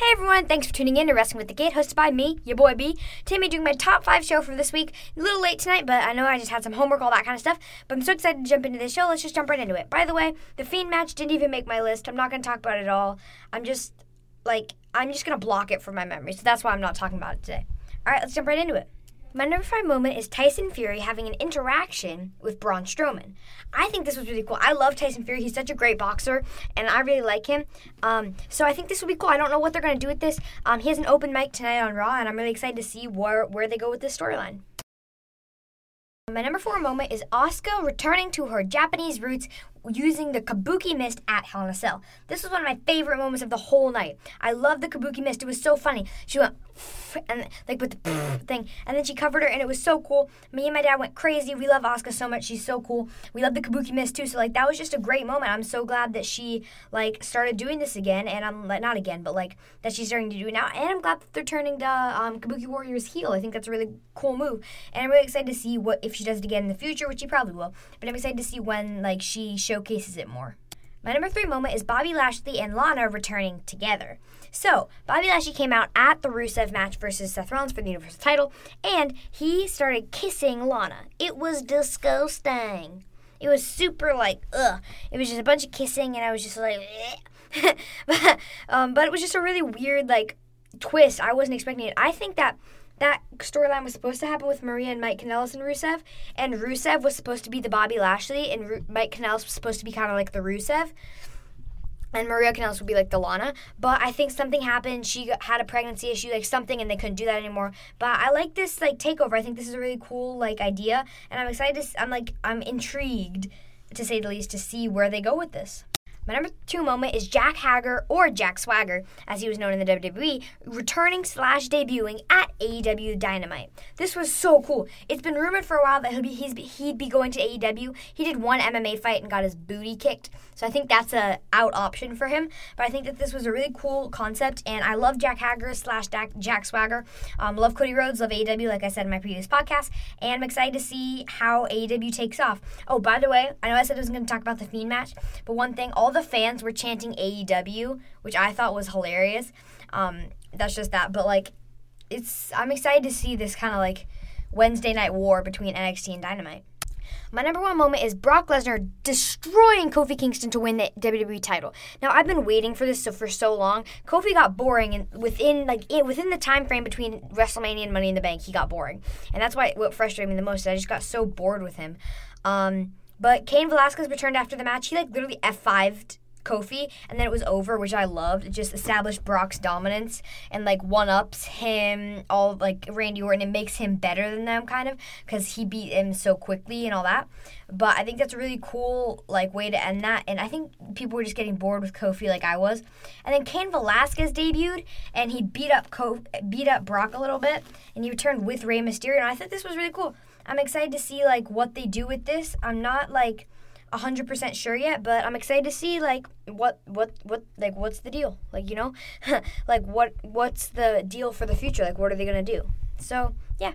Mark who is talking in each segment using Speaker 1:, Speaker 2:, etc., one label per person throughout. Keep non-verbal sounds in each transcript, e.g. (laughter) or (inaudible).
Speaker 1: Hey everyone, thanks for tuning in to Wrestling with the Kid, hosted by me, your boy B. Timmy doing my top five show for this week. A little late tonight, but I know I just had some homework, all that kind of stuff. But I'm so excited to jump into this show. Let's just jump right into it. By the way, the Fiend match didn't even make my list. I'm not going to talk about it at all. I'm just, like, I'm just going to block it from my memory. So that's why I'm not talking about it today. All right, let's jump right into it. My number five moment is Tyson Fury having an interaction with Braun Strowman. I think this was really cool. I love Tyson Fury. He's such a great boxer, and I really like him. Um, so I think this will be cool. I don't know what they're going to do with this. Um, he has an open mic tonight on Raw, and I'm really excited to see where, where they go with this storyline. My number four moment is Asuka returning to her Japanese roots using the Kabuki Mist at Hell in a Cell. This was one of my favorite moments of the whole night. I love the Kabuki Mist. It was so funny. She went (laughs) and like with the (laughs) thing, and then she covered her, and it was so cool. Me and my dad went crazy. We love Asuka so much. She's so cool. We love the Kabuki Mist too. So like that was just a great moment. I'm so glad that she like started doing this again, and I'm like not again, but like that she's starting to do it now. And I'm glad that they're turning the um, Kabuki Warriors heel. I think that's a really cool move, and I'm really excited to see what if she does it again in the future, which she probably will. But I'm excited to see when like she showcases it more. My number three moment is Bobby Lashley and Lana returning together. So, Bobby Lashley came out at the Rusev match versus Seth Rollins for the Universal title, and he started kissing Lana. It was disgusting. It was super like, ugh. It was just a bunch of kissing, and I was just like, (laughs) but, um, but it was just a really weird, like, twist. I wasn't expecting it. I think that that storyline was supposed to happen with Maria and Mike Kanellis and Rusev, and Rusev was supposed to be the Bobby Lashley, and Ru- Mike Kanellis was supposed to be kind of like the Rusev, and Maria Kanellis would be like the Lana. But I think something happened. She got, had a pregnancy issue, like something, and they couldn't do that anymore. But I like this like takeover. I think this is a really cool like idea, and I'm excited. To, I'm like I'm intrigued to say the least to see where they go with this. My number two moment is Jack Hager, or Jack Swagger, as he was known in the WWE, returning slash debuting at AEW Dynamite. This was so cool. It's been rumored for a while that he'd be, he'd be going to AEW. He did one MMA fight and got his booty kicked, so I think that's a out option for him. But I think that this was a really cool concept, and I love Jack Hager slash Jack Swagger. Um, love Cody Rhodes, love AEW, like I said in my previous podcast, and I'm excited to see how AEW takes off. Oh, by the way, I know I said I was going to talk about the Fiend match, but one thing, all the the fans were chanting AEW, which I thought was hilarious. Um, that's just that, but like, it's I'm excited to see this kind of like Wednesday night war between NXT and Dynamite. My number one moment is Brock Lesnar destroying Kofi Kingston to win the WWE title. Now I've been waiting for this so, for so long. Kofi got boring, and within like it, within the time frame between WrestleMania and Money in the Bank, he got boring, and that's why what frustrated me the most. Is I just got so bored with him. Um, but Cain Velasquez returned after the match. He like literally F5'd Kofi, and then it was over, which I loved. It just established Brock's dominance and like one ups him, all like Randy Orton. It makes him better than them, kind of, because he beat him so quickly and all that. But I think that's a really cool like way to end that. And I think people were just getting bored with Kofi, like I was. And then Cain Velasquez debuted, and he beat up Kofi, beat up Brock a little bit, and he returned with Rey Mysterio. And I thought this was really cool. I'm excited to see like what they do with this. I'm not like 100% sure yet, but I'm excited to see like what what what like what's the deal? Like, you know? (laughs) like what what's the deal for the future? Like what are they going to do? So, yeah.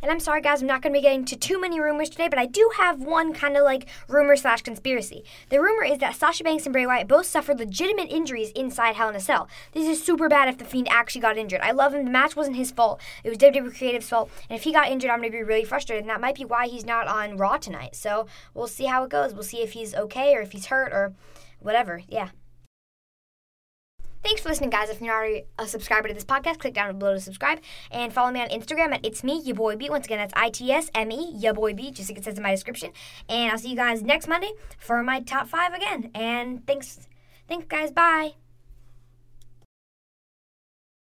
Speaker 1: And I'm sorry, guys, I'm not going to be getting to too many rumors today, but I do have one kind of like rumor slash conspiracy. The rumor is that Sasha Banks and Bray Wyatt both suffered legitimate injuries inside Hell in a Cell. This is super bad if the Fiend actually got injured. I love him. The match wasn't his fault. It was WWE Creative's fault. And if he got injured, I'm going to be really frustrated. And that might be why he's not on Raw tonight. So we'll see how it goes. We'll see if he's okay or if he's hurt or whatever. Yeah. Thanks for listening, guys. If you're not already a subscriber to this podcast, click down below to subscribe and follow me on Instagram at It's Me, Your Boy B. Once again, that's I T S M E, Your Boy B, just like it says in my description. And I'll see you guys next Monday for my top five again. And thanks, thanks, guys. Bye.